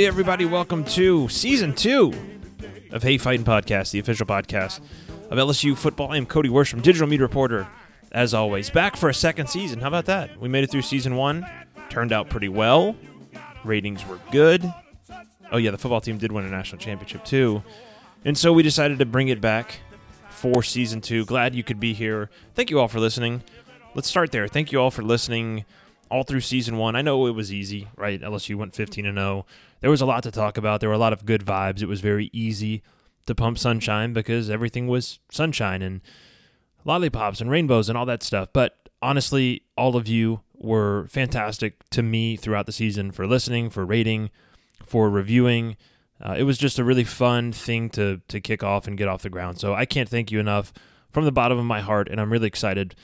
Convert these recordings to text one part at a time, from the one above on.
Hey, everybody, welcome to season two of Hey Fighting Podcast, the official podcast of LSU football. I am Cody Worsham, digital media reporter, as always. Back for a second season. How about that? We made it through season one, turned out pretty well. Ratings were good. Oh, yeah, the football team did win a national championship, too. And so we decided to bring it back for season two. Glad you could be here. Thank you all for listening. Let's start there. Thank you all for listening all through season one. I know it was easy, right? LSU went 15 and 0. There was a lot to talk about. There were a lot of good vibes. It was very easy to pump sunshine because everything was sunshine and lollipops and rainbows and all that stuff. But honestly, all of you were fantastic to me throughout the season for listening, for rating, for reviewing. Uh, it was just a really fun thing to to kick off and get off the ground. So I can't thank you enough from the bottom of my heart, and I'm really excited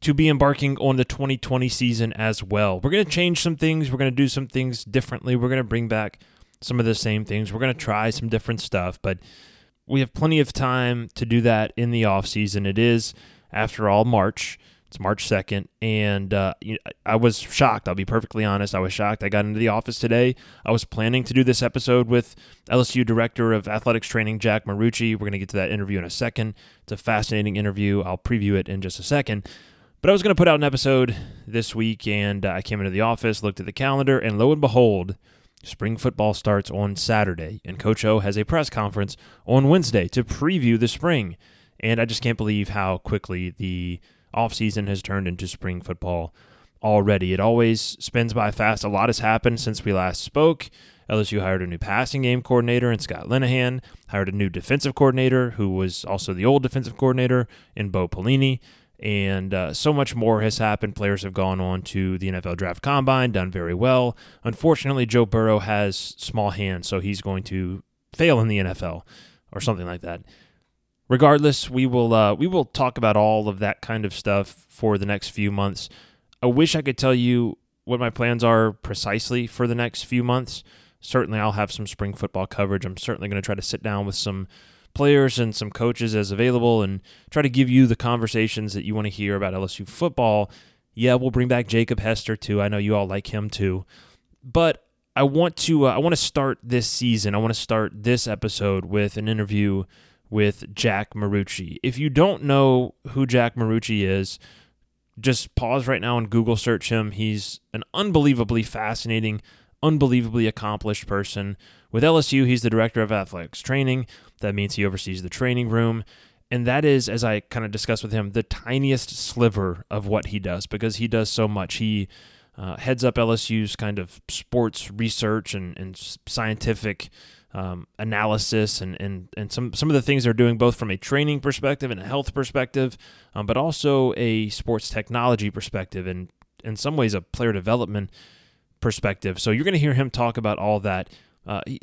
to be embarking on the 2020 season as well. We're going to change some things. We're going to do some things differently. We're going to bring back some of the same things. We're going to try some different stuff, but we have plenty of time to do that in the off season. It is, after all, March. It's March 2nd, and uh, I was shocked. I'll be perfectly honest. I was shocked. I got into the office today. I was planning to do this episode with LSU Director of Athletics Training, Jack Marucci. We're going to get to that interview in a second. It's a fascinating interview. I'll preview it in just a second. But I was going to put out an episode this week, and uh, I came into the office, looked at the calendar, and lo and behold, spring football starts on Saturday, and Coach O has a press conference on Wednesday to preview the spring. And I just can't believe how quickly the offseason has turned into spring football already. It always spins by fast. A lot has happened since we last spoke. LSU hired a new passing game coordinator in Scott Linehan, hired a new defensive coordinator who was also the old defensive coordinator in Bo Pelini and uh, so much more has happened. Players have gone on to the NFL Draft Combine, done very well. Unfortunately, Joe Burrow has small hands, so he's going to fail in the NFL or something like that. Regardless, we will uh, we will talk about all of that kind of stuff for the next few months. I wish I could tell you what my plans are precisely for the next few months. Certainly, I'll have some spring football coverage. I'm certainly going to try to sit down with some players and some coaches as available and try to give you the conversations that you want to hear about LSU football. Yeah, we'll bring back Jacob Hester too. I know you all like him too. But I want to uh, I want to start this season. I want to start this episode with an interview with Jack Marucci. If you don't know who Jack Marucci is, just pause right now and Google search him. He's an unbelievably fascinating, unbelievably accomplished person. With LSU, he's the director of athletics training. That means he oversees the training room. And that is, as I kind of discussed with him, the tiniest sliver of what he does because he does so much. He uh, heads up LSU's kind of sports research and, and scientific um, analysis and, and, and some, some of the things they're doing both from a training perspective and a health perspective, um, but also a sports technology perspective and in some ways a player development perspective. So you're going to hear him talk about all that. Uh, he,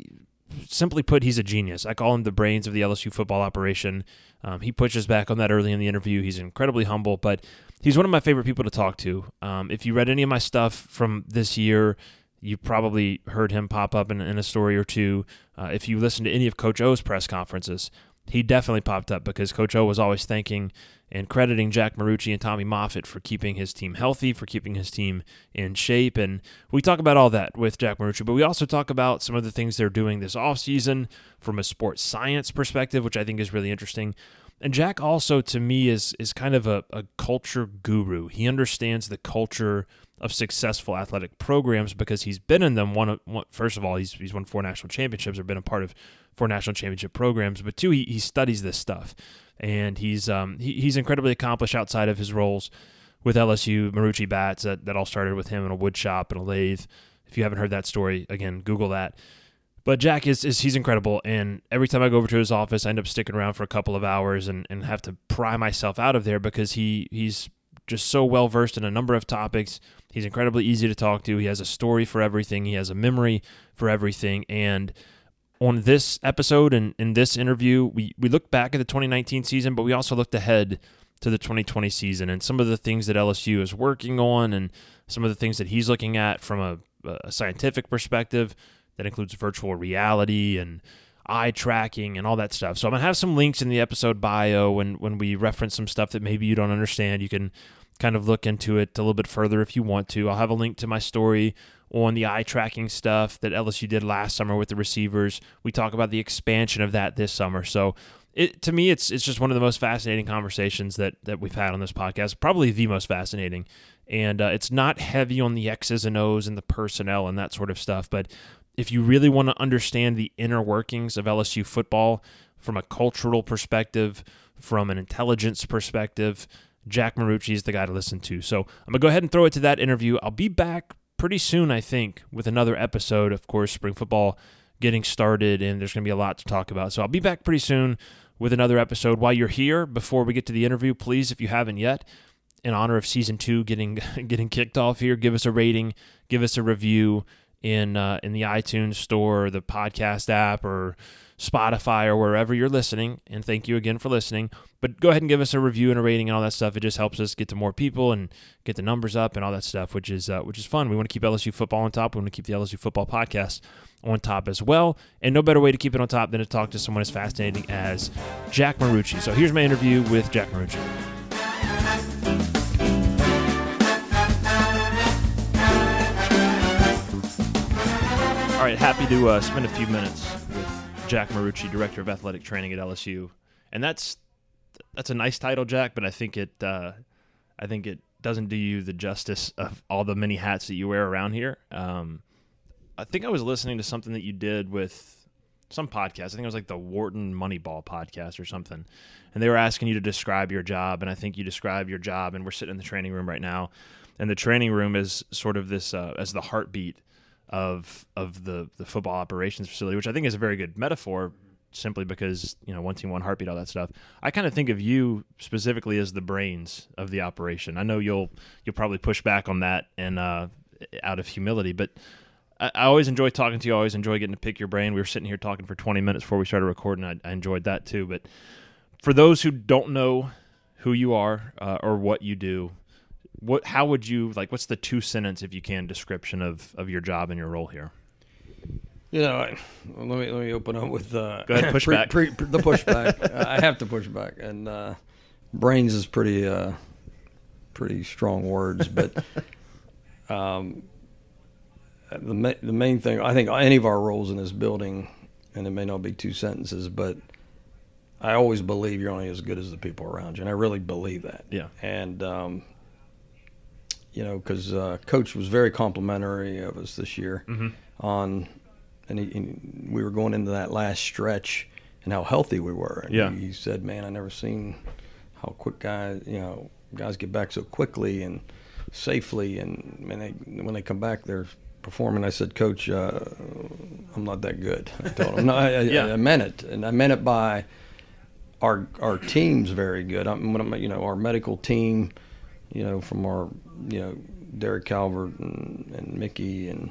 simply put, he's a genius. I call him the brains of the LSU football operation. Um, he pushes back on that early in the interview. He's incredibly humble, but he's one of my favorite people to talk to. Um, if you read any of my stuff from this year, you probably heard him pop up in, in a story or two. Uh, if you listen to any of Coach O's press conferences, he definitely popped up because Coach O was always thanking and crediting Jack Marucci and Tommy Moffitt for keeping his team healthy, for keeping his team in shape. And we talk about all that with Jack Marucci, but we also talk about some of the things they're doing this offseason from a sports science perspective, which I think is really interesting. And Jack also, to me, is is kind of a, a culture guru. He understands the culture of successful athletic programs because he's been in them. One, one first of all, he's he's won four national championships or been a part of four national championship programs. But two, he, he studies this stuff and he's um, he, he's incredibly accomplished outside of his roles with LSU. Marucci bats that, that all started with him in a wood shop and a lathe. If you haven't heard that story, again, Google that. But Jack is, is he's incredible, and every time I go over to his office, I end up sticking around for a couple of hours and, and have to pry myself out of there because he he's just so well versed in a number of topics. He's incredibly easy to talk to. He has a story for everything. He has a memory for everything, and on this episode and in this interview, we, we looked back at the 2019 season, but we also looked ahead to the 2020 season and some of the things that LSU is working on and some of the things that he's looking at from a, a scientific perspective that includes virtual reality and eye tracking and all that stuff. So I'm gonna have some links in the episode bio when when we reference some stuff that maybe you don't understand. You can kind of look into it a little bit further if you want to. I'll have a link to my story on the eye tracking stuff that LSU did last summer with the receivers. We talk about the expansion of that this summer. So it to me it's it's just one of the most fascinating conversations that that we've had on this podcast, probably the most fascinating. And uh, it's not heavy on the X's and O's and the personnel and that sort of stuff, but if you really want to understand the inner workings of LSU football from a cultural perspective, from an intelligence perspective, Jack Marucci is the guy to listen to. So I'm going to go ahead and throw it to that interview. I'll be back pretty soon, I think, with another episode. Of course, spring football getting started, and there's going to be a lot to talk about. So I'll be back pretty soon with another episode. While you're here, before we get to the interview, please, if you haven't yet, in honor of season two getting getting kicked off here, give us a rating, give us a review in uh, in the iTunes store, the podcast app, or Spotify or wherever you're listening. And thank you again for listening. But go ahead and give us a review and a rating and all that stuff. It just helps us get to more people and get the numbers up and all that stuff, which is uh, which is fun. We want to keep LSU football on top. We want to keep the LSU football podcast on top as well. And no better way to keep it on top than to talk to someone as fascinating as Jack Marucci. So here's my interview with Jack Marucci. All right, happy to uh, spend a few minutes Jack Marucci, Director of Athletic Training at LSU, and that's that's a nice title, Jack. But I think it uh, I think it doesn't do you the justice of all the many hats that you wear around here. Um, I think I was listening to something that you did with some podcast. I think it was like the Wharton Moneyball podcast or something, and they were asking you to describe your job, and I think you describe your job, and we're sitting in the training room right now, and the training room is sort of this uh, as the heartbeat of of the the football operations facility, which I think is a very good metaphor simply because you know one team one heartbeat all that stuff. I kind of think of you specifically as the brains of the operation. I know you'll you'll probably push back on that and uh, out of humility but I, I, always enjoy talking to you. I always enjoy getting to pick your brain. We were sitting here talking for 20 minutes before we started recording. I, I enjoyed that too but for those who don't know who you are uh, or what you do what how would you like what's the two sentence if you can description of of your job and your role here you know I, let me let me open up with uh Go ahead, push pre, back. Pre, pre, the pushback uh, i have to push back and uh brains is pretty uh pretty strong words but um the ma- the main thing i think any of our roles in this building and it may not be two sentences but I always believe you're only as good as the people around you, and I really believe that. Yeah. And um, you know, because uh, coach was very complimentary of us this year mm-hmm. on, and, he, and, we were going into that last stretch and how healthy we were. And yeah. He, he said, "Man, I never seen how quick guys, you know, guys get back so quickly and safely, and when they when they come back, they're performing." I said, "Coach, uh, I'm not that good." I told him, "No, I, yeah. I, I meant it, and I meant it by." Our, our team's very good. I'm, you know, our medical team, you know, from our, you know, Derek Calvert and, and Mickey and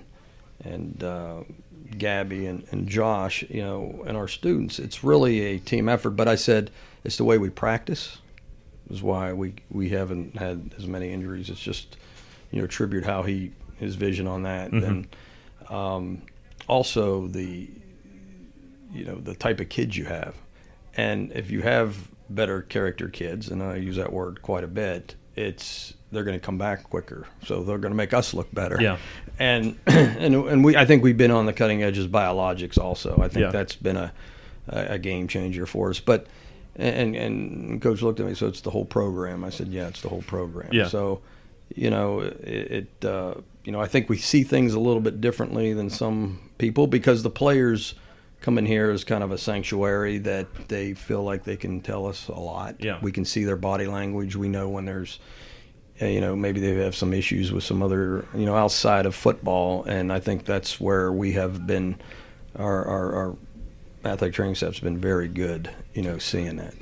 and uh, Gabby and, and Josh, you know, and our students. It's really a team effort. But I said it's the way we practice is why we we haven't had as many injuries. It's just you know tribute how he his vision on that. Mm-hmm. And um, also the you know the type of kids you have, and if you have better character kids, and I use that word quite a bit, it's they're going to come back quicker. So they're going to make us look better. Yeah. And and and we I think we've been on the cutting edge of biologics also. I think yeah. that's been a a game changer for us. But and and coach looked at me. So it's the whole program. I said, yeah, it's the whole program. Yeah. So you know it. it uh, you know I think we see things a little bit differently than some people because the players come in here as kind of a sanctuary that they feel like they can tell us a lot. Yeah. We can see their body language. We know when there's, uh, you know, maybe they have some issues with some other, you know, outside of football. And I think that's where we have been, our, our, our athletic training staff's been very good, you know, seeing that.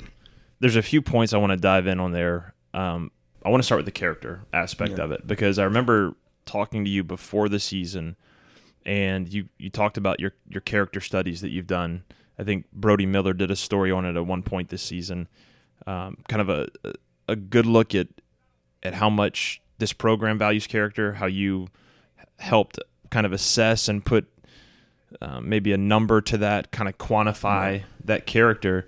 There's a few points I want to dive in on there. Um, I want to start with the character aspect yeah. of it because I remember talking to you before the season – and you you talked about your your character studies that you've done. I think Brody Miller did a story on it at one point this season. Um, kind of a a good look at at how much this program values character, how you helped kind of assess and put um, maybe a number to that, kind of quantify that character.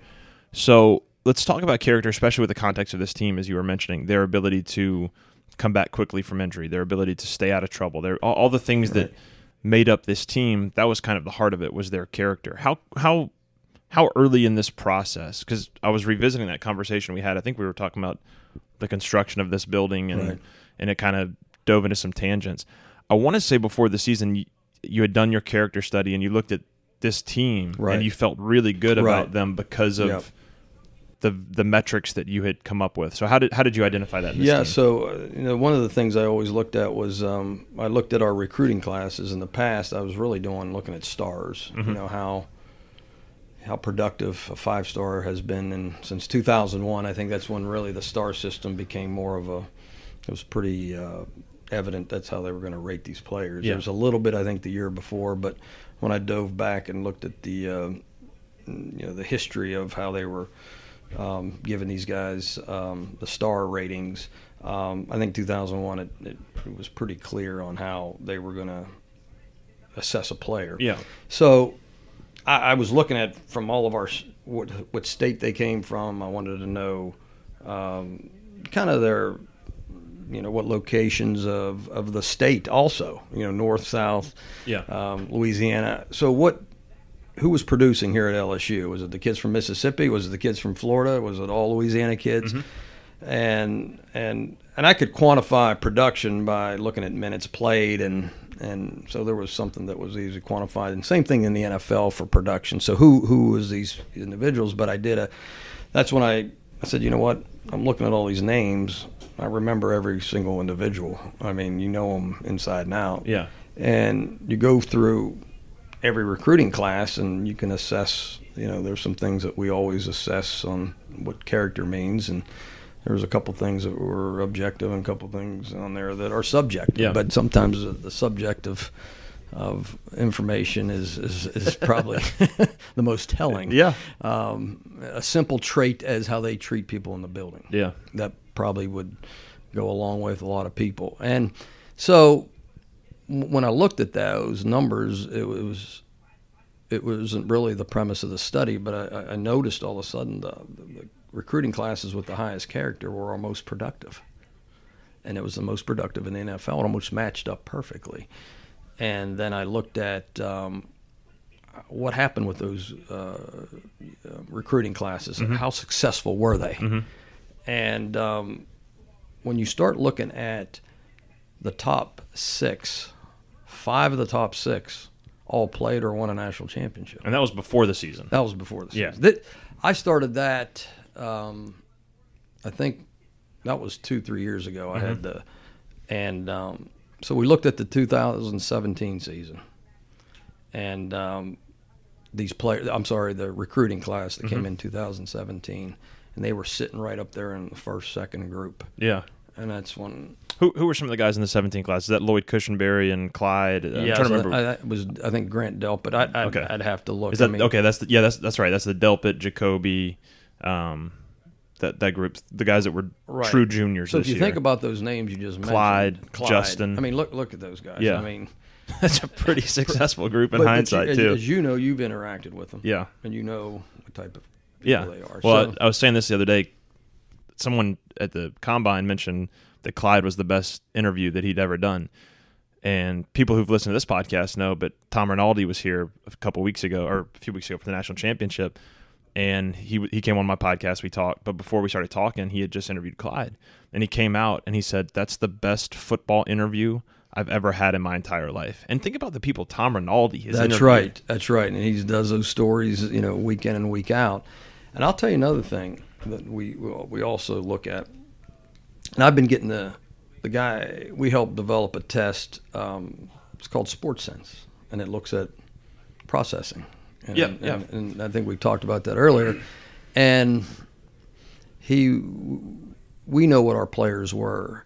So let's talk about character, especially with the context of this team, as you were mentioning, their ability to come back quickly from injury, their ability to stay out of trouble, their all, all the things that Right. Made up this team. That was kind of the heart of it was their character. How how how early in this process? Because I was revisiting that conversation we had. I think we were talking about the construction of this building, and Right. and it kind of dove into some tangents. I want to say before the season, you, you had done your character study and you looked at this team, Right. and you felt really good about Right. them because of Yep. The the metrics that you had come up with. So how did how did you identify that? Yeah, team? so uh, you know, one of the things I always looked at was um, I looked at our recruiting classes in the past. I was really doing looking at stars. Mm-hmm. You know how how productive a five star has been, and since 2001, I think that's when really the star system became more of a. It was pretty uh, evident that's how they were going to rate these players. Yeah. There was a little bit, I think, the year before, but when I dove back and looked at the uh, you know the history of how they were um, giving these guys um, the star ratings. Um, I think 2001 it, it, it was pretty clear on how they were going to assess a player. yeah, So I, I was looking at from all of our what what state they came from. I wanted to know um, kind of their you know what locations of of the state also. You know north, south, yeah, um, Louisiana. So what? Who was producing here at LSU? Was it the kids from Mississippi? Was it the kids from Florida? Was it all Louisiana kids? Mm-hmm. And and and I could quantify production by looking at minutes played, and and so there was something that was easy quantified. And same thing in the NFL for production. So who who was these individuals? But I did a. That's when I I said, you know what? I'm looking at all these names. I remember every single individual. I mean, you know them inside and out yeah, and you go through every recruiting class and you can assess you know there's some things that we always assess on what character means and there's a couple things that were objective and a couple things on there that are subjective. Yeah. but sometimes the- the subject of of information is is, is probably the most telling. Yeah, um, a simple trait as how they treat people in the building. Yeah, that probably would go a long way with a lot of people. And so when I looked at those numbers, it was it wasn't really the premise of the study, but I- I, noticed all of a sudden the, the recruiting classes with the highest character were our most productive, and it was the most productive in the NFL. It almost matched up perfectly. And then I looked at um, what happened with those uh, uh, recruiting classes. and How successful were they? And um, when you start looking at the top six, five of the top six all played or won a national championship. and that was before the season. That was before the Yeah. season. That- I started that. Um, I think that was two, three years ago. I had the, and um, so we looked at the 2017 season, and um, these players. I'm sorry, the recruiting class that came in 2017, and they were sitting right up there in the first, second group, Yeah. and that's when. Who who were some of the guys in the 17 class? Is that Lloyd Cushenberry and Clyde? I'm trying to so remember. I, was I think Grant Delp, but I, I'd, Okay. I'd have to look. Is that I mean, okay? That's the, yeah. That's that's right. That's the Delpit, Jacoby, um, that that group. The guys that were Right. true juniors. So if you year. think about those names you just Clyde, mentioned, Clyde, Justin. I mean, look look at those guys. Yeah. I mean, that's a pretty successful group in hindsight you, too. As you know, you've interacted with them. yeah. and you know what type of people Yeah. they are. Well, so, I, I was saying this the other day. Someone at the combine mentioned that Clyde was the best interview that he'd ever done. And people who've listened to this podcast know, but Tom Rinaldi was here a couple weeks ago, or a few weeks ago for the national championship, and he he came on my podcast. We talked, but before we started talking, he had just interviewed Clyde, and he came out and he said that's the best football interview I've ever had in my entire life. And think about the people Tom Rinaldi has that's interviewed. right. That's right. And he does those stories, you know, week in and week out. And I'll tell you another thing that we we also look at. And I've been getting the the guy we helped develop a test. Um, it's called Sports Sense, and it looks at processing. And, Yeah, yeah. and I think we talked about that earlier. And he, we know what our players were.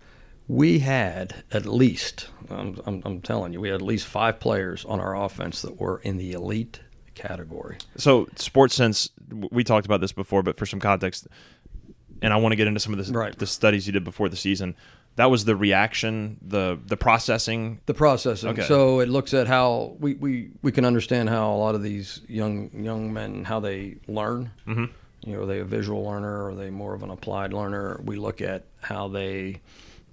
We had at least, I'm, I'm, I'm telling you, we had at least five players on our offense that were in the elite category. So, sports sense, we talked about this before, but for some context, and I want to get into some of the, Right. the studies you did before the season. That was the reaction, the the processing. The processing. Okay. So it looks at how we, we, we can understand how a lot of these young young men how they learn. Mhm. You know, are they a visual learner? Or are they more of an applied learner? We look at how they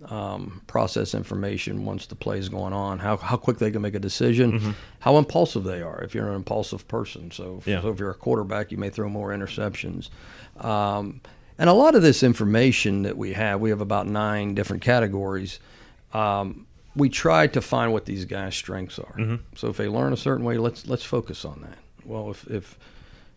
um, process information once the play is going on, how, how quick they can make a decision, Mm-hmm. how impulsive they are if you're an impulsive person. So, if- Yeah. so if you're a quarterback, you may throw more interceptions. Um, and a lot of this information that we have, we have about nine different categories. Um, we try to find what these guys' strengths are. Mm-hmm. So if they learn a certain way, let's let's focus on that. Well, if if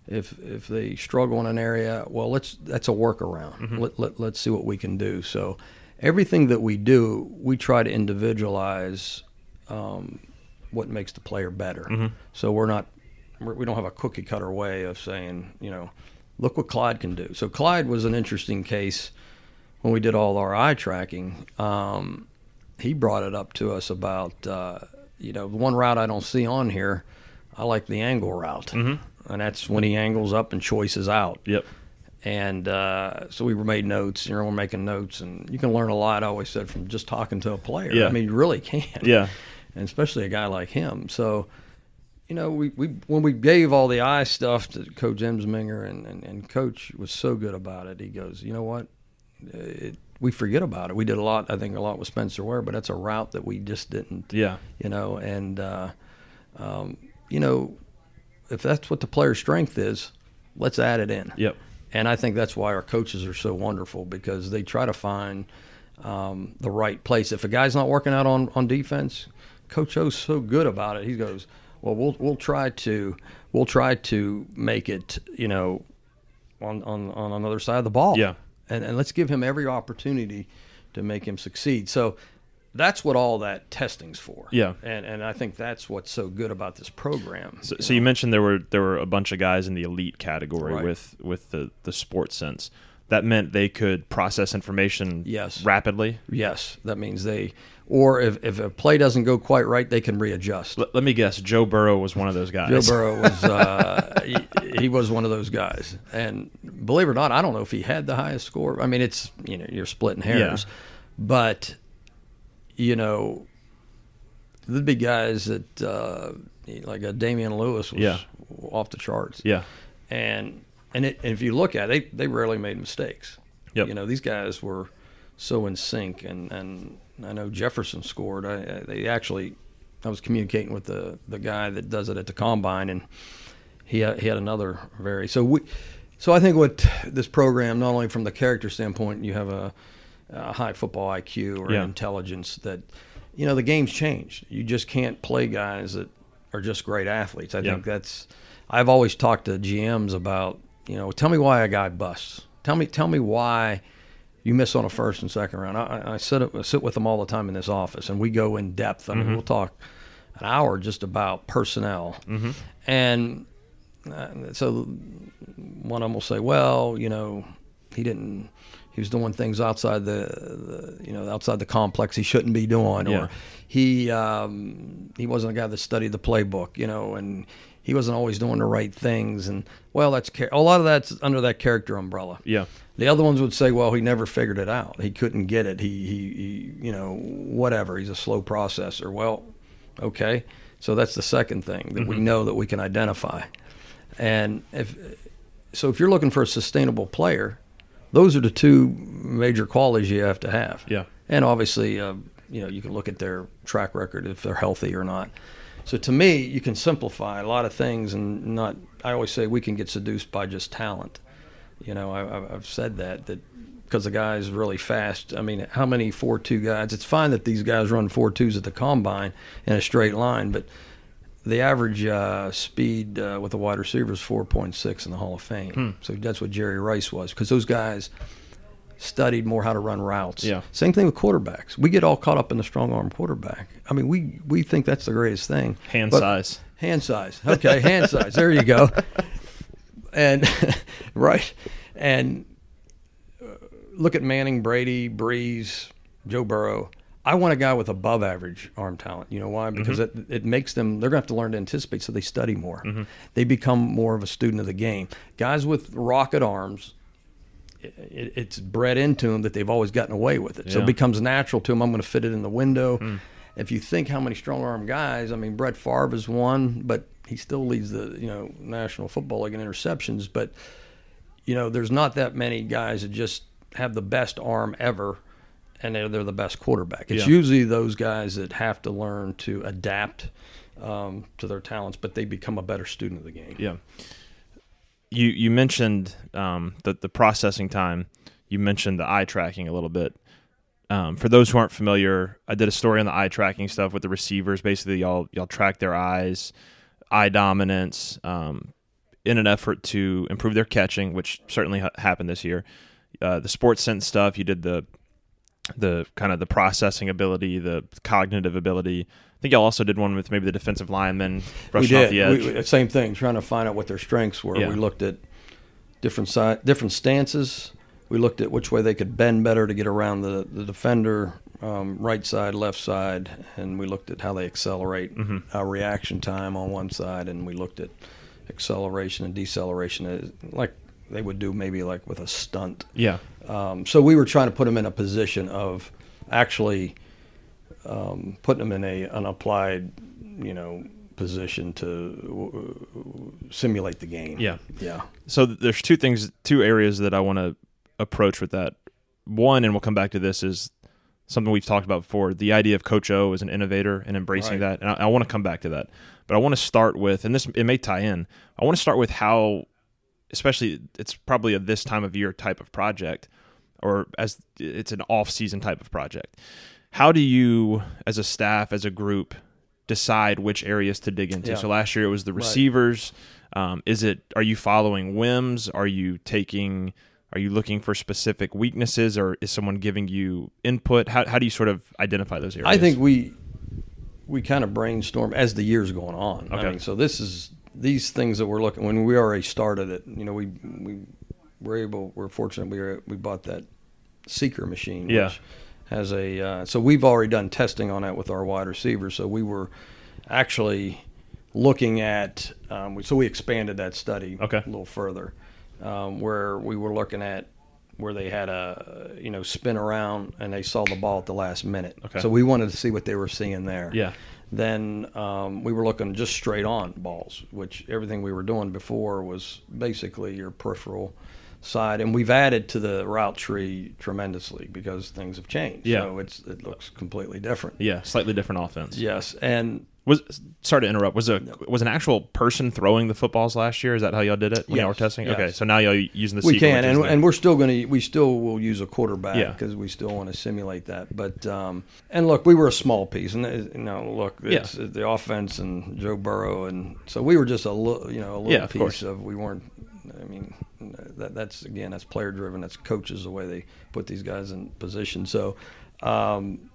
if if they struggle in an area, well, let's that's a workaround. Mm-hmm. Let, let let's see what we can do. So everything that we do, we try to individualize um, what makes the player better. Mm-hmm. So we're not we're, we don't have a cookie cutter way of saying you know look what Clyde can do. So Clyde was an interesting case when we did all our eye tracking. Um, he brought it up to us about uh, you know the one route I don't see on here. I like the angle route, Mm-hmm. and that's when he angles up and choices out. Yep. And uh, so we were made notes. You know, we're making notes, and you can learn a lot. I always said from just talking to a player. Yeah. I mean, you really can. Yeah. and especially a guy like him. So, you know, we, we when we gave all the eye stuff to Coach Ensminger, and, and, and Coach was so good about it. He goes, you know what, it, we forget about it. We did a lot, I think, a lot with Spencer Ware, but that's a route that we just didn't, Yeah. you know, and uh, um, you know, if that's what the player's strength is, let's add it in. Yep. And I think that's why our coaches are so wonderful because they try to find um, the right place. If a guy's not working out on, on defense, Coach O's so good about it. He goes, "Well, we'll we'll try to we'll try to make it, you know, on on, on another side of the ball. Yeah. and and let's give him every opportunity to make him succeed. So." That's what all that testing's for. Yeah. and and I think that's what's so good about this program. So, so you mentioned there were there were a bunch of guys in the elite category Right. with with the the sports sense. That meant they could process information Yes. rapidly. Yes, that means they, or if, if a play doesn't go quite right, they can readjust. Let, let me guess. Joe Burrow was one of those guys. Joe Burrow was uh, he, he was one of those guys, and believe it or not, I don't know if he had the highest score. I mean, it's you know you're splitting hairs, but you know the big guys that uh, like a Damien Lewis was Yeah. off the charts, Yeah. and and, it, and if you look at it, they they rarely made mistakes. Yep. You know, these guys were so in sync, and, and I know Jefferson scored. I, I, they actually, I was communicating with the, the guy that does it at the combine, and he had, he had another very so we. So I think what this program, not only from the character standpoint, you have a, a high football IQ or Yeah. intelligence that, you know, the game's changed. You just can't play guys that are just great athletes. I Yeah. think that's. I've always talked to GMs about, you know, tell me why a guy busts. Tell me, tell me why you miss on a first and second round. I, I sit I sit with them all the time in this office, and we go in depth. I mean, we'll talk an hour just about personnel, and uh, so one of them will say, "Well, you know, he didn't. He was doing things outside the, the you know, outside the complex he shouldn't be doing, Yeah. or he um, he wasn't a guy that studied the playbook, you know, and he wasn't always doing the right things. And well, that's a lot of that's under that character umbrella. Yeah. The other ones would say, well, he never figured it out. He couldn't get it. He, he, he you know, whatever. He's a slow processor. Well, okay. So that's the second thing that we know that we can identify. And if so, if you're looking for a sustainable player, those are the two major qualities you have to have. Yeah. And obviously, uh, you know, you can look at their track record if they're healthy or not. So to me, you can simplify a lot of things and not. I always say we can get seduced by just talent. You know, I, I've- said that that because the guy's really fast. I mean, how many four two guys? It's fine that these guys run four twos at the combine in a straight line, but the average uh, speed uh, with a wide receiver is 4.6 in the Hall of Fame. Hmm. So that's what Jerry Rice was because those guys studied more how to run routes. Yeah. Same thing with quarterbacks. We get all caught up in the strong arm quarterback. I mean, we we think that's the greatest thing. Hand But- size. Hand size. Okay, hand size. There you go. And right, and uh, look at Manning, Brady, Brees, Joe Burrow. I want a guy with above average arm talent. You know why? Mm-hmm. Because it, it makes them, they're going to have to learn to anticipate, so they study more. Mm-hmm. They become more of a student of the game. Guys with rocket arms, it, it's bred into them that they've always gotten away with it. So it becomes natural to them. I'm going to fit it in the window. Mm. If you think how many strong arm guys, I mean, Brett Favre is one, but he still leads the you know National Football League in interceptions. But you know, there's not that many guys that just have the best arm ever. and they're, they're the best quarterback. It's Yeah. usually those guys that have to learn to adapt um, to their talents, but they become a better student of the game. Yeah. You you mentioned um, the the processing time. You mentioned the eye tracking a little bit. Um, for those who aren't familiar, I did a story on the eye tracking stuff with the receivers. Basically, y'all y'all track their eyes, eye dominance, um, in an effort to improve their catching, which certainly ha- happened this year. Uh, the sports sense stuff, you did the the kind of the processing ability, the cognitive ability. I think y'all also did one with maybe the defensive linemen we rushing did off the edge. We- same thing, trying to find out what their strengths were. Yeah. We looked at different si- different stances. We looked at which way they could bend better to get around the the defender, um, right side, left side, and we looked at how they accelerate Mm-hmm. our reaction time on one side, and we looked at acceleration and deceleration, like they would do maybe like with a stunt. yeah, Um, so we were trying to put them in a position of actually um, putting them in a an applied, you know, position to uh, simulate the game. Yeah. yeah, so there's two things two areas that i want to approach with that one and we'll come back to this is something we've talked about before. The idea of coach o as an innovator and embracing Right. that and i, I want to come back to that. But i want to start with and this it may tie in i want to start with how especially it's probably a this time of year type of project or as it's an off season type of project. How do you as a staff as a group decide which areas to dig into? Yeah. so last year it was the receivers um, is it are you following whims? Are you taking are you looking for specific weaknesses or is someone giving you input how, how do you sort of identify those areas I think we we kind of brainstorm as the years going on. Okay. I mean, so this is these things that we're looking when we already started it. You know, we we were able. We're fortunate. We were, we bought that seeker machine. Yeah. Which has a uh, so we've already done testing on that with our wide receivers. So we were actually looking at. Um, so we expanded that study Okay. a little further, um, where we were looking at where they had a you know spin around and they saw the ball at the last minute. Okay. So we wanted to see what they were seeing there. Yeah. Then um, we were looking just straight on balls, which everything we were doing before was basically your peripheral side, and we've added to the route tree tremendously because things have changed. Yeah. So it's it looks completely different. yeah slightly different offense Yes, and was sorry to interrupt was a was an actual person throwing the footballs last year is that how y'all did it when y'all were testing yes. okay so now y'all using the we can, and, and we're still going to, we still will use a quarterback Yeah. because we still want to simulate that. But um, and look, we were a small piece, and uh, you know, look, it's uh, the offense and Joe Burrow, and so we were just a little, you know, a little Yeah, of piece course. of. We weren't. I mean, that, that's again, that's player driven. That's coaches the way they put these guys in position. So. Um,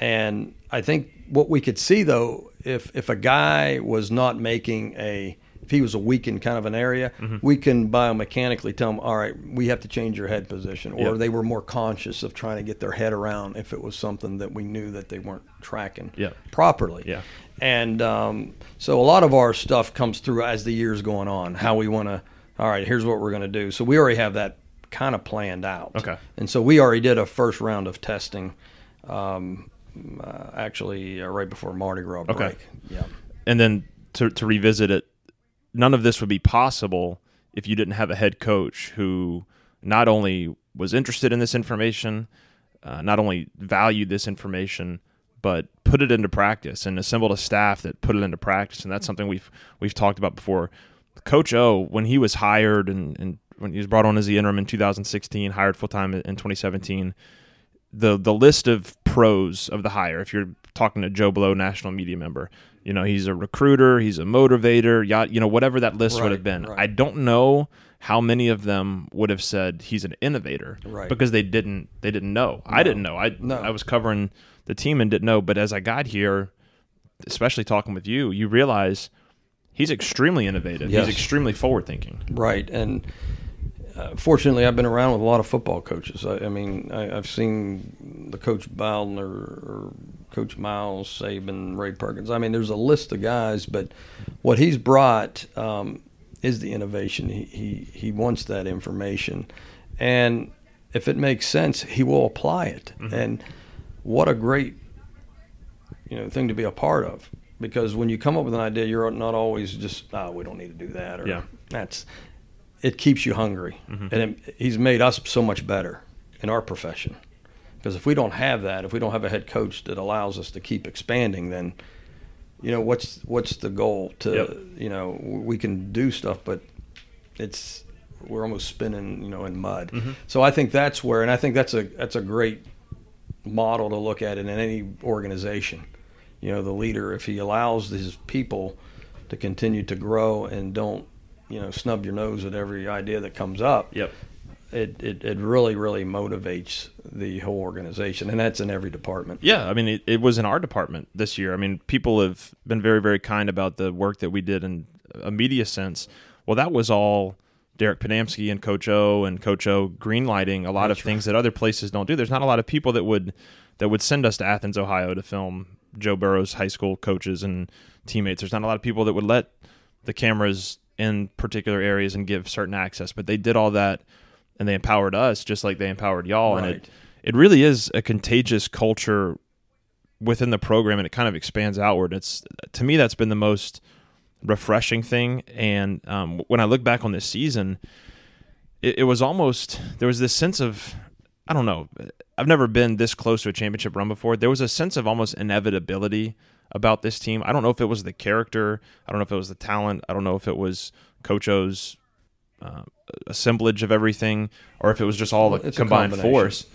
and I think what we could see though, if if a guy was not making a if he was a weak in kind of an area, Mm-hmm. we can biomechanically tell them, all right, we have to change your head position. Or Yeah. they were more conscious of trying to get their head around if it was something that we knew that they weren't tracking Yeah. properly. Yeah. And um, so a lot of our stuff comes through as the years going on. How we want to. All right, here's what we're going to do. So we already have that kind of planned out. Okay. And so we already did a first round of testing. Um, uh, actually, uh, right before Mardi Gras break. Okay. Yeah. and then to, to revisit it, none of this would be possible if you didn't have a head coach who not only was interested in this information, uh, not only valued this information, but put it into practice and assembled a staff that put it into practice. And that's something we've we've talked about before. Coach O, when he was hired and, and when he was brought on as the interim in 2016, hired full time in 2017, the the list of pros of the hire. If you're talking to Joe Blow, national media member, you know he's a recruiter, he's a motivator, you know whatever that list would have been. right. I don't know how many of them would have said he's an innovator, Right. Because they didn't they didn't know. I didn't know. I No. I was covering the team and didn't know. But as I got here, especially talking with you, you realize he's extremely innovative. Yes. He's extremely forward thinking. Right. And uh, fortunately, I've been around with a lot of football coaches. I, I mean, I, I've seen the coach Bowden or, or Coach Miles, Saban, Ray Perkins. I mean, there's a list of guys, but what he's brought um, is the innovation. He, he he wants that information, and if it makes sense, he will apply it. And what a great you know thing to be a part of because when you come up with an idea, you're not always just oh, we don't need to do that or Yeah. that's it keeps you hungry, mm-hmm. and it, he's made us so much better in our profession Because if we don't have that, if we don't have a head coach that allows us to keep expanding, then you know what's what's the goal? To Yep. you know we can do stuff, but it's we're almost spinning you know in mud. Mm-hmm. So I think that's where, and I think that's a that's a great model to look at in any organization. You know, the leader, if he allows his people to continue to grow and don't, you know, snub your nose at every idea that comes up, Yep. it, it, it really, really motivates the whole organization. And that's in every department. Yeah, I mean, it, it was in our department this year. I mean, people have been very, very kind about the work that we did in a media sense. Well, that was all Derek Ponamsky and Coach O and Coach O greenlighting a lot of things that other places don't do. There's not a lot of people that would that would send us to Athens, Ohio, to film Joe Burrow's high school coaches and teammates. There's not a lot of people that would let the cameras in particular areas and give certain access, but they did all that and they empowered us just like they empowered y'all, and it it really is a contagious culture within the program and it kind of expands outward. It's to me that's been the most refreshing thing. And um, when I look back on this season, it, it was almost there was this sense of I don't know. I've never been this close to a championship run before. There was a sense of almost inevitability about this team. I don't know if it was the character. I don't know if it was the talent. I don't know if it was Coach O's uh, assemblage of everything, or if it was just all the It's combined force.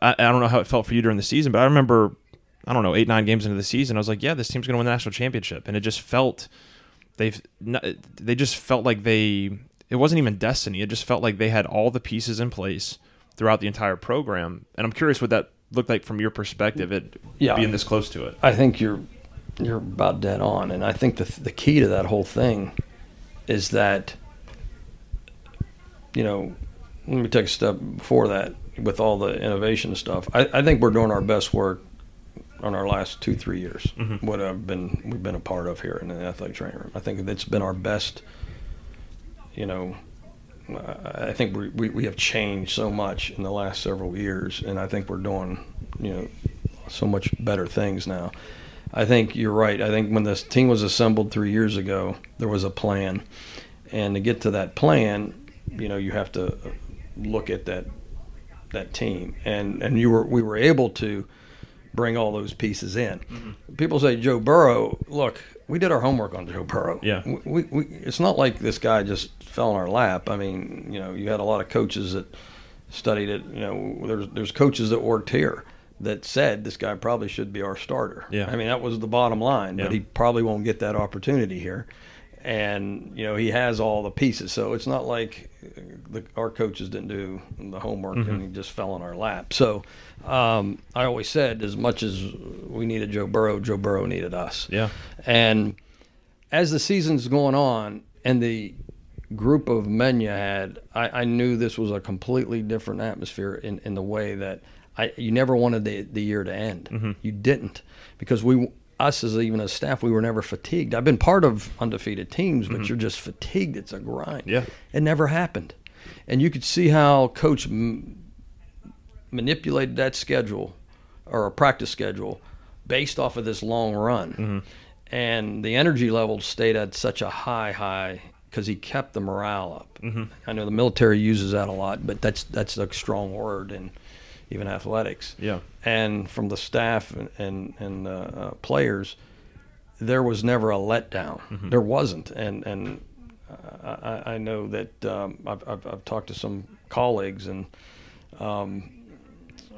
I, I don't know how it felt for you during the season, but I remember, I don't know, eight nine games into the season, I was like, yeah, this team's going to win the national championship, and it just felt they've they just felt like they it wasn't even destiny. It just felt like they had all the pieces in place throughout the entire program, and I'm curious what that looked like from your perspective. It Yeah. being this close to it. I think you're you're about dead on, and I think the the key to that whole thing is that you know let me take a step before that with all the innovation stuff. I, I think we're doing our best work on our last two three years. Mm-hmm. What I've been we've been a part of here in the athletic training room. I think it's been our best. You know, I think we, we, we have changed so much in the last several years, and I think we're doing, you know, so much better things now. I think you're right. I think when this team was assembled three years ago, there was a plan, and to get to that plan, you know, you have to look at that that team, and and you were we were able to bring all those pieces in. Mm-hmm. People say Joe Burrow. Look, we did our homework on Joe Burrow. Yeah. we, we, we it's not like this guy just fell in our lap. I mean, you know, you had a lot of coaches that studied it. You know, there's there's coaches that worked here that said this guy probably should be our starter. Yeah. I mean, that was the bottom line. Yeah. But he probably won't get that opportunity here. And you know he has all the pieces, so it's not like the, our coaches didn't do the homework and he just fell in our lap. So um, I always said, as much as we needed Joe Burrow, Joe Burrow needed us. Yeah. And as the season's going on and the group of men you had, I, I knew this was a completely different atmosphere in, in the way that I you never wanted the, the year to end. You didn't because we us as even as staff we were never fatigued. I've been part of undefeated teams, but mm-hmm. you're just fatigued. It's a grind. Yeah. it never happened, and you could see how coach m- manipulated that schedule or a practice schedule based off of this long run. Mm-hmm. And the energy level stayed at such a high, high because he kept the morale up. Mm-hmm. I know the military uses that a lot, but that's that's a strong word in even athletics. Yeah. And from the staff and and, and uh, uh, players, there was never a letdown. There wasn't, and and uh, I, I know that um, I've, I've I've talked to some colleagues, and um,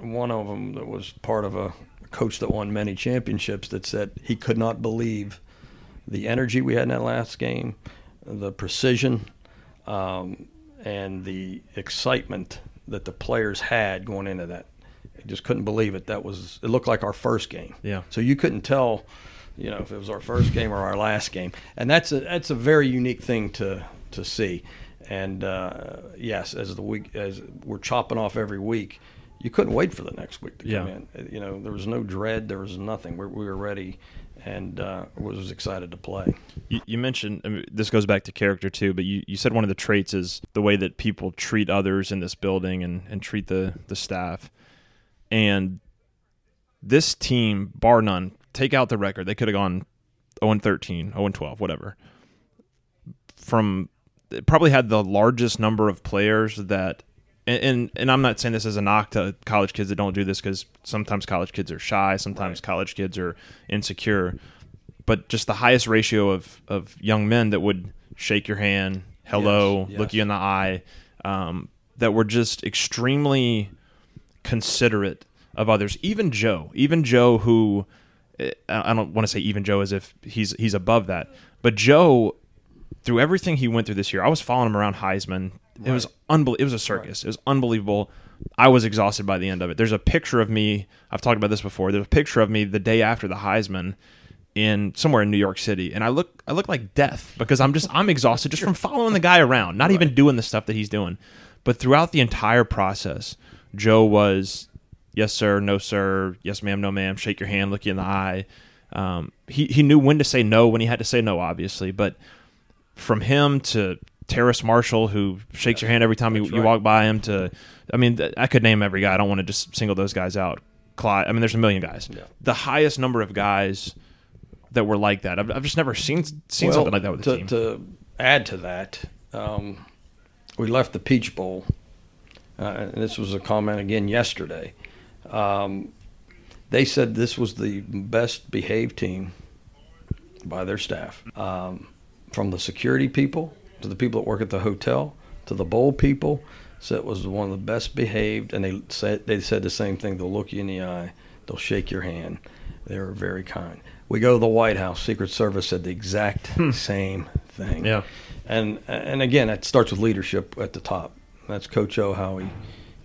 one of them that was part of a coach that won many championships that said he could not believe the energy we had in that last game, the precision, um, and the excitement that the players had going into that. He just couldn't believe it. That was it looked like our first game. Yeah. So you couldn't tell, you know, if it was our first game or our last game, and that's a that's a very unique thing to to see. And uh, yes, as the week as we're chopping off every week, you couldn't wait for the next week to come Yeah. in. You know, there was no dread, there was nothing. We, we were ready, and uh, was excited to play. You, you mentioned I mean, this goes back to character too, but you, you said one of the traits is the way that people treat others in this building and, and treat the, the staff. And this team, bar none, take out the record. They could have gone 0 13, 0 12, whatever. From it probably had the largest number of players that and, and and I'm not saying this as a knock to college kids that don't do this because sometimes college kids are shy, sometimes college kids are insecure, but just the highest ratio of of young men that would shake your hand, hello, Yes, yes. look you in the eye, um, that were just extremely considerate of others. Even Joe, even Joe, who eh, I I don't want to say even Joe as if he's he's above that, but Joe, through everything he went through this year, I was following him around Heisman. It was unbelievable. It was a circus. It was unbelievable. I was exhausted by the end of it. There's a picture of me. I've talked about this before. There's a picture of me the day after the Heisman in somewhere in New York City, and I look I look like death because I'm just I'm exhausted just from following the guy around, not even doing the stuff that he's doing. But throughout the entire process, Joe was yes sir, no sir, yes ma'am, no ma'am, shake your hand, look you in the eye. Um, he he knew when to say no when he had to say no, obviously, but from him to Terrace Marshall, who shakes your hand every time you, you walk by him, to I mean, th- I could name every guy. I don't want to just single those guys out. Clyde, I mean, there's a million guys. Yeah. The highest number of guys that were like that. I've, I've just never seen seen Well, something like that with to, the team. To add to that, um, we left the Peach Bowl, uh, and this was a comment again yesterday. Um, they said this was the best behaved team by their staff, um, from the security people to the people that work at the hotel to the bowl people. Said it was one of the best behaved, and they said they said the same thing. They'll look you in the eye, they'll shake your hand. They were very kind. We go to the White House. Secret Service said the exact same thing. Hmm. Yeah. And and again, it starts with leadership at the top. That's Coach O how he,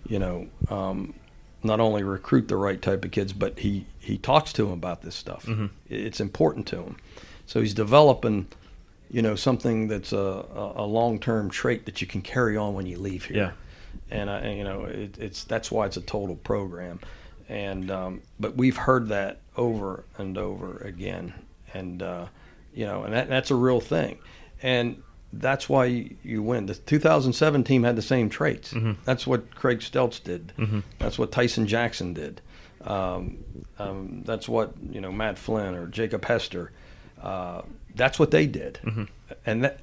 you know, um, not only recruit the right type of kids, but he he talks to them about this stuff. Mm-hmm. It's important to him. So he's developing, you know, something that's a, a, long term trait that you can carry on when you leave here. Yeah. And I, and, you know, it, it's that's why it's a total program. And um, but we've heard that over and over again, and uh, you know, and that, that's a real thing. And that's why you, you win. The 2007 team had the same traits. That's what Craig Steltz did. That's what Tyson Jackson did. Um, um, that's what you know Matt Flynn or Jacob Hester. Uh, that's what they did. Mm-hmm. And that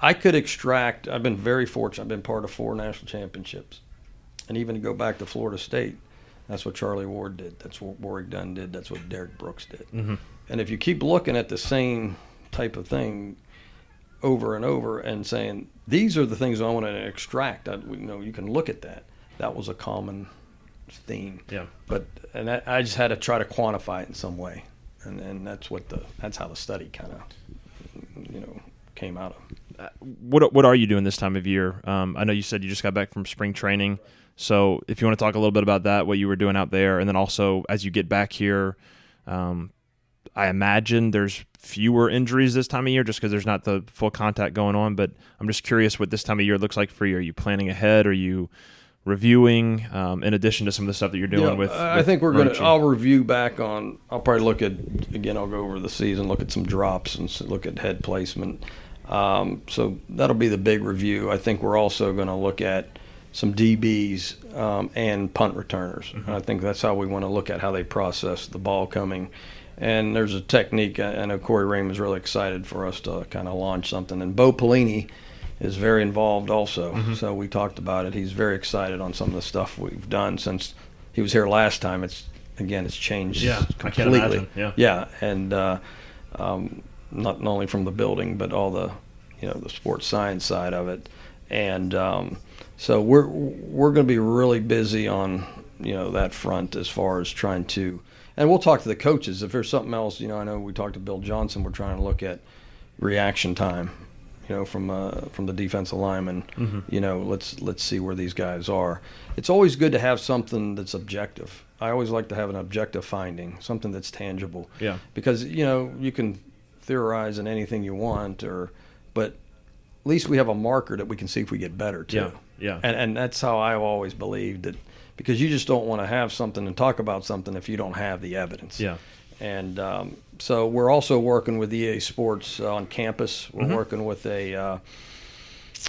I could extract. I've been very fortunate. I've been part of four national championships, and even to go back to Florida State, that's what Charlie Ward did. That's what Warrick Dunn did. That's what Derrick Brooks did. Mm-hmm. And if you keep looking at the same type of thing over and over and saying these are the things I want to extract, I, you know, you can look at that. That was a common theme. Yeah. But and that, I just had to try to quantify it in some way, and and that's what the that's how the study kind of you know came out of. what what are you doing this time of year? Um, I know you said you just got back from spring training, so if you want to talk a little bit about that, what you were doing out there, and then also as you get back here, um, I imagine there's fewer injuries this time of year just because there's not the full contact going on. But I'm just curious what this time of year looks like for you. Are you planning ahead? Are you reviewing um, in addition to some of the stuff that you're doing Yeah, with? I with think we're gonna. I'll review back on. I'll probably look at again. I'll go over the season, look at some drops, and look at head placement. Um, so that'll be the big review. I think we're also going to look at some DBs um, and punt returners. And I think that's how we want to look at how they process the ball coming. And there's a technique. I I know Corey Raymond's really excited for us to kind of launch something. And Bo Pelini is very involved also. So we talked about it. He's very excited on some of the stuff we've done since he was here last time. It's again, it's changed Yeah, I can't completely. imagine. Yeah. yeah, and uh, um, not not only from the building, but all the you know the sports science side of it. And um, so we're we're going to be really busy on you know that front as far as trying to. And we'll talk to the coaches if there's something else. You know, I know we talked to Bill Johnson. We're trying to look at reaction time. You know, from uh, from the defensive lineman. Mm-hmm. You know, let's let's see where these guys are. It's always good to have something that's objective. I always like to have an objective finding, something that's tangible. Yeah. Because you know you can theorize in anything you want, or but at least we have a marker that we can see if we get better too. Yeah, yeah. And and that's how I've always believed that because you just don't want to have something and talk about something if you don't have the evidence. Yeah. And um, so we're also working with EA Sports on campus. We're Mm-hmm. working with a, uh,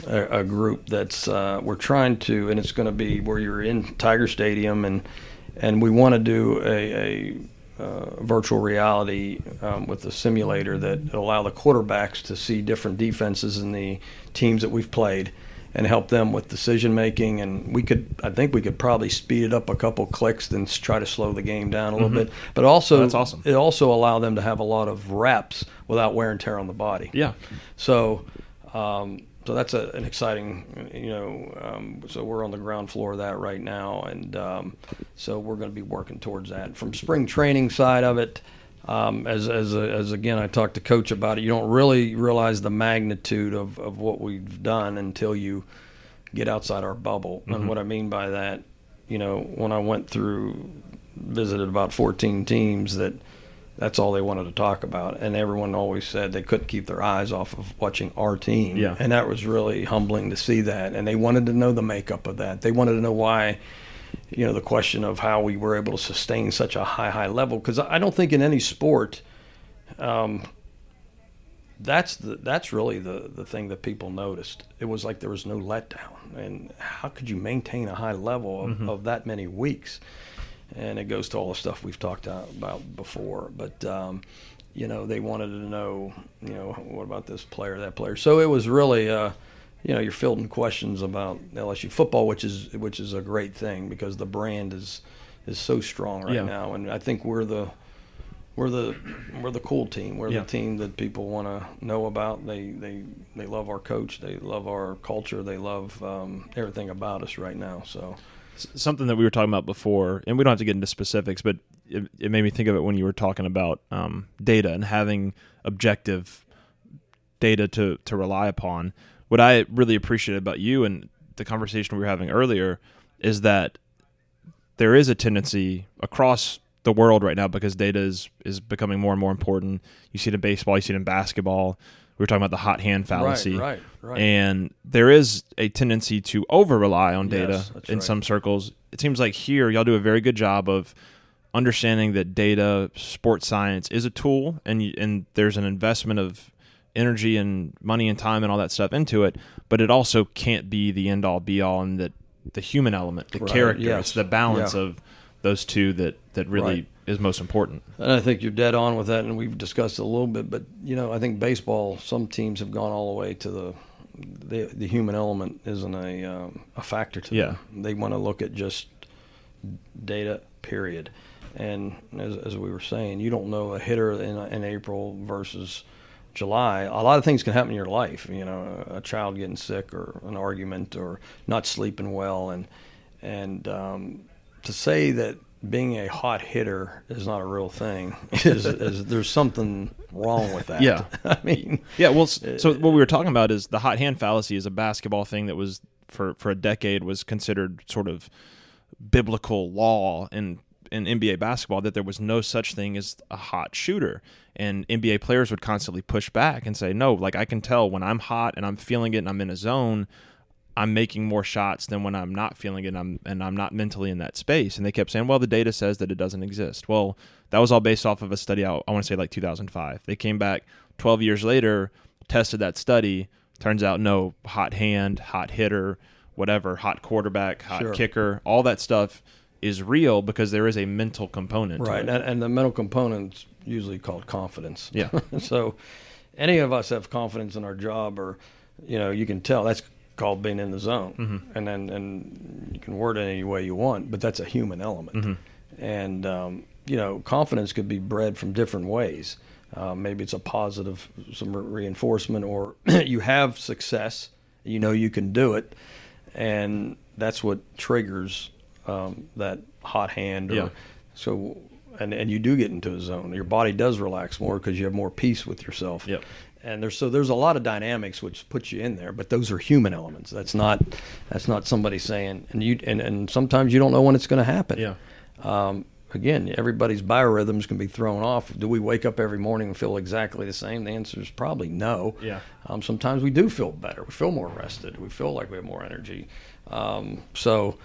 a a group that's uh, we're trying to, and it's going to be where you're in Tiger Stadium, and and we want to do a, a uh, virtual reality um, with a simulator that allow the quarterbacks to see different defenses in the teams that we've played, and help them with decision making. And we could, I think, we could probably speed it up a couple clicks and try to slow the game down a little bit. But also, Mm-hmm. That's awesome. It also allow them to have a lot of reps without wear and tear on the body. Yeah. So, um, so that's a, an exciting, you know. Um, so we're on the ground floor of that right now, and um, so we're going to be working towards that. From spring training side of it, um, as as as again, I talked to coach about it. You don't really realize the magnitude of of what we've done until you get outside our bubble. And what I mean by that, you know, when I went through, visited about 14 teams that that's all they wanted to talk about. And everyone always said they couldn't keep their eyes off of watching our team. Yeah. And that was really humbling to see that. And they wanted to know the makeup of that. They wanted to know why, you know, the question of how we were able to sustain such a high, high level. Because I don't think in any sport, um, that's the that's really the the thing that people noticed. It was like there was no letdown, and how could you maintain a high level of, of that many weeks? And it goes to all the stuff we've talked about before. But um, you know, they wanted to know, you know, what about this player, that player. So it was really, uh, you know, you're fielding questions about LSU football, which is which is a great thing because the brand is is so strong right Yeah. now, and I think we're the we're the we're the cool team. We're Yeah. the team that people want to know about. They they they love our coach. They love our culture. They love um, everything about us right now. So something that we were talking about before, and we don't have to get into specifics, but it, it made me think of it when you were talking about um, data and having objective data to to rely upon. What I really appreciate about you and the conversation we were having earlier is that there is a tendency across the world right now because data is is becoming more and more important. You see it in baseball, you see it in basketball. We were talking about the hot hand fallacy. right, right, right. And there is a tendency to over rely on data Yes, in right. some circles. It seems like here y'all do a very good job of understanding that data, sports science is a tool, and and there's an investment of energy and money and time and all that stuff into it. But it also can't be the end all be all, and that the human element, the Right, character, yes. it's the balance Yeah. of those two that that really Right. is most important. And I think you're dead on with that, and we've discussed it a little bit. But you know, I think baseball. Some teams have gone all the way to the the, the human element isn't a um, a factor to Yeah. them. They want to look at just data, period. And as, as we were saying, you don't know a hitter in, in April versus July. A lot of things can happen in your life. You know, a child getting sick, or an argument, or not sleeping well, and and um, to say that being a hot hitter is not a real thing is, is there's something wrong with that. Yeah. I mean, Yeah, well, so what we were talking about is the hot hand fallacy is a basketball thing that was for for a decade was considered sort of biblical law in in NBA basketball that there was no such thing as a hot shooter. And NBA players would constantly push back and say, "No, like I can tell when I'm hot and I'm feeling it and I'm in a zone, I'm making more shots than when I'm not feeling it and I'm and I'm not mentally in that space." And they kept saying, "Well, the data says that it doesn't exist." Well, that was all based off of a study out I want to say like 2005. They came back 12 years later, tested that study. Turns out no hot hand, hot hitter, whatever, hot quarterback, hot Sure. kicker, all that stuff is real because there is a mental component. to right, it. and, and the mental component's usually called confidence. Yeah. so, any of us have confidence in our job, or you know, you can tell that's called being in the zone, Mm-hmm. and then and you can word it any way you want, but that's a human element, Mm-hmm. and um, you know, confidence could be bred from different ways. Uh, maybe it's a positive, some re- reinforcement, or you have success, you know you can do it, and that's what triggers um, that hot hand. Or, Yeah. So, and and you do get into a zone. Your body does relax more because you have more peace with yourself. Yep. And there's so there's a lot of dynamics which put you in there, but those are human elements. That's not that's not somebody saying and you and, and sometimes you don't know when it's going to happen. Yeah. Um, again, everybody's biorhythms can be thrown off. Do we wake up every morning and feel exactly the same? The answer is probably no. Yeah. Um, sometimes we do feel better. We feel more rested. We feel like we have more energy. Um, so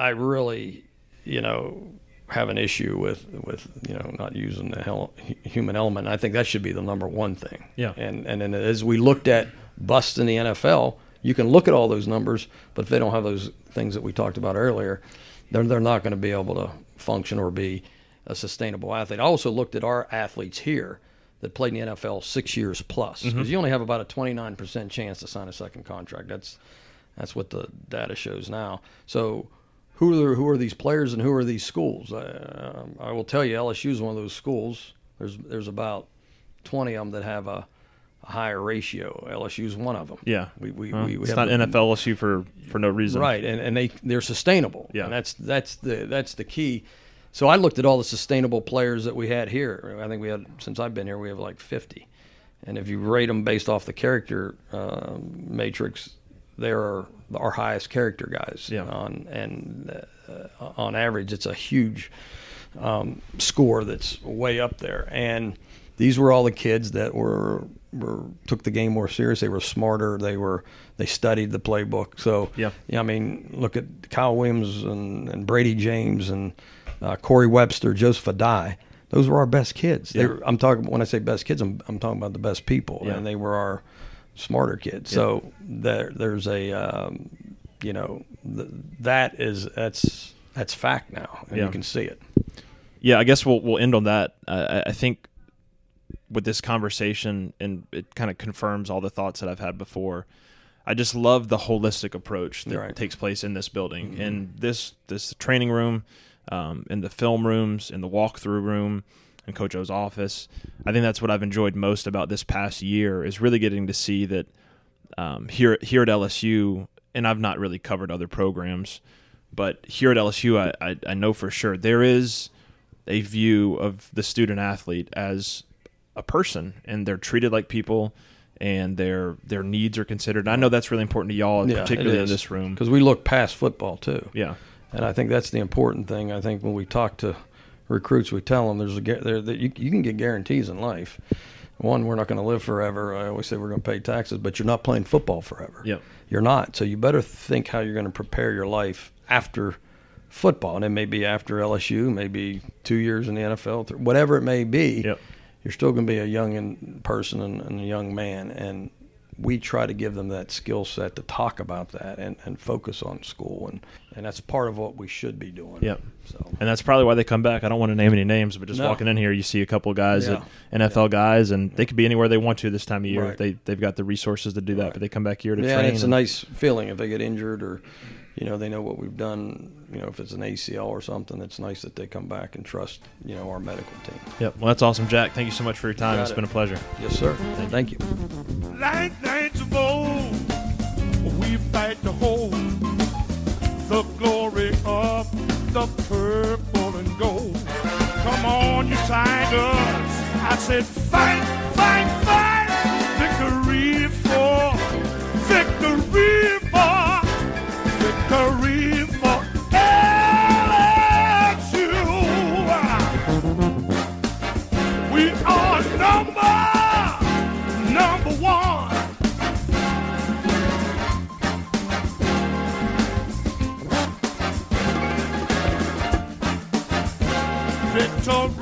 I really, you know, have an issue with with you know not using the hel- human element. I think that should be the number one thing. Yeah. And and then as we looked at busts in the NFL, you can look at all those numbers, but if they don't have those things that we talked about earlier, they're they're not going to be able to function or be a sustainable athlete. I also looked at our athletes here that played in the NFL six years plus mm-hmm. because you only have about a 29% chance to sign a second contract. That's That's what the data shows now. So, who are who are these players and who are these schools? Uh, I will tell you, LSU is one of those schools. There's there's about 20 of them that have a, a higher ratio. LSU is one of them. Yeah, we we, we, we it's have not the- NFL LSU for for no reason. Right, and, and they they're sustainable. Yeah. and that's that's the that's the key. So I looked at all the sustainable players that we had here. I think we had since I've been here, we have like fifty, and if you rate them based off the character uh, matrix, there are our highest character guys. Yeah. On and uh, on average, it's a huge um, score that's way up there. And these were all the kids that were were took the game more serious. They were smarter. They were they studied the playbook. So Yeah. yeah, I mean, look at Kyle Williams and, and Bradie James and uh, Corey Webster, Joseph Addai. Those were our best kids. They Yeah. were, I'm talking when I say best kids, I'm, I'm talking about the best people, Yeah. and they were our smarter kids. So there, there's a, um, you know, th- that is that's that's fact now, and Yeah. you can see it. yeah, I guess we'll we'll end on that. Uh, I- think with this conversation, and it kind of confirms all the thoughts that I've had before. I just love the holistic approach that Right. takes place in this building, in this this training room, um, in the film rooms, in the walkthrough room, in Coach O's office. I think that's what I've enjoyed most about this past year is really getting to see that um, here here at LSU, and I've not really covered other programs, but here at LSU, I, I, I know for sure there is a view of the student athlete as a person, and they're treated like people, and their their needs are considered. And I know that's really important to y'all, Yeah, particularly in this room. because we look past football too. Yeah, And I think that's the important thing. I think when we talk to recruits, we tell them there's a there that you, you can get guarantees in life. One, we're not going to live forever. I always say we're going to pay taxes, but you're not playing football forever. Yep. You're not. So you better think how you're going to prepare your life after football, and it may be after LSU, maybe two years in the NFL, whatever it may be. Yep. You're still going to be a young in- person and, and a young man, and we try to give them that skill set to talk about that and, and focus on school, and, and that's part of what we should be doing. Yep. So and that's probably why they come back. I don't want to name any names, but just No. walking in here, you see a couple of guys Yeah. that NFL guys, and they could be anywhere they want to this time of year. Right. They they've got the resources to do that, Right. but they come back here to yeah, train. and it's a nice feeling if they get injured or, you know, they know what we've done. You know, if it's an ACL or something, it's nice that they come back and trust, you know, our medical team. Yep. Well, that's awesome, Jack. Thank you so much for your time. Got It's it. been a pleasure. Yes, sir. Thank you. like knights of old, we fight to hold the glory of the purple and gold. Come on, you Tigers! I said, fight, fight, victory for LSU! We are number, number one. Victory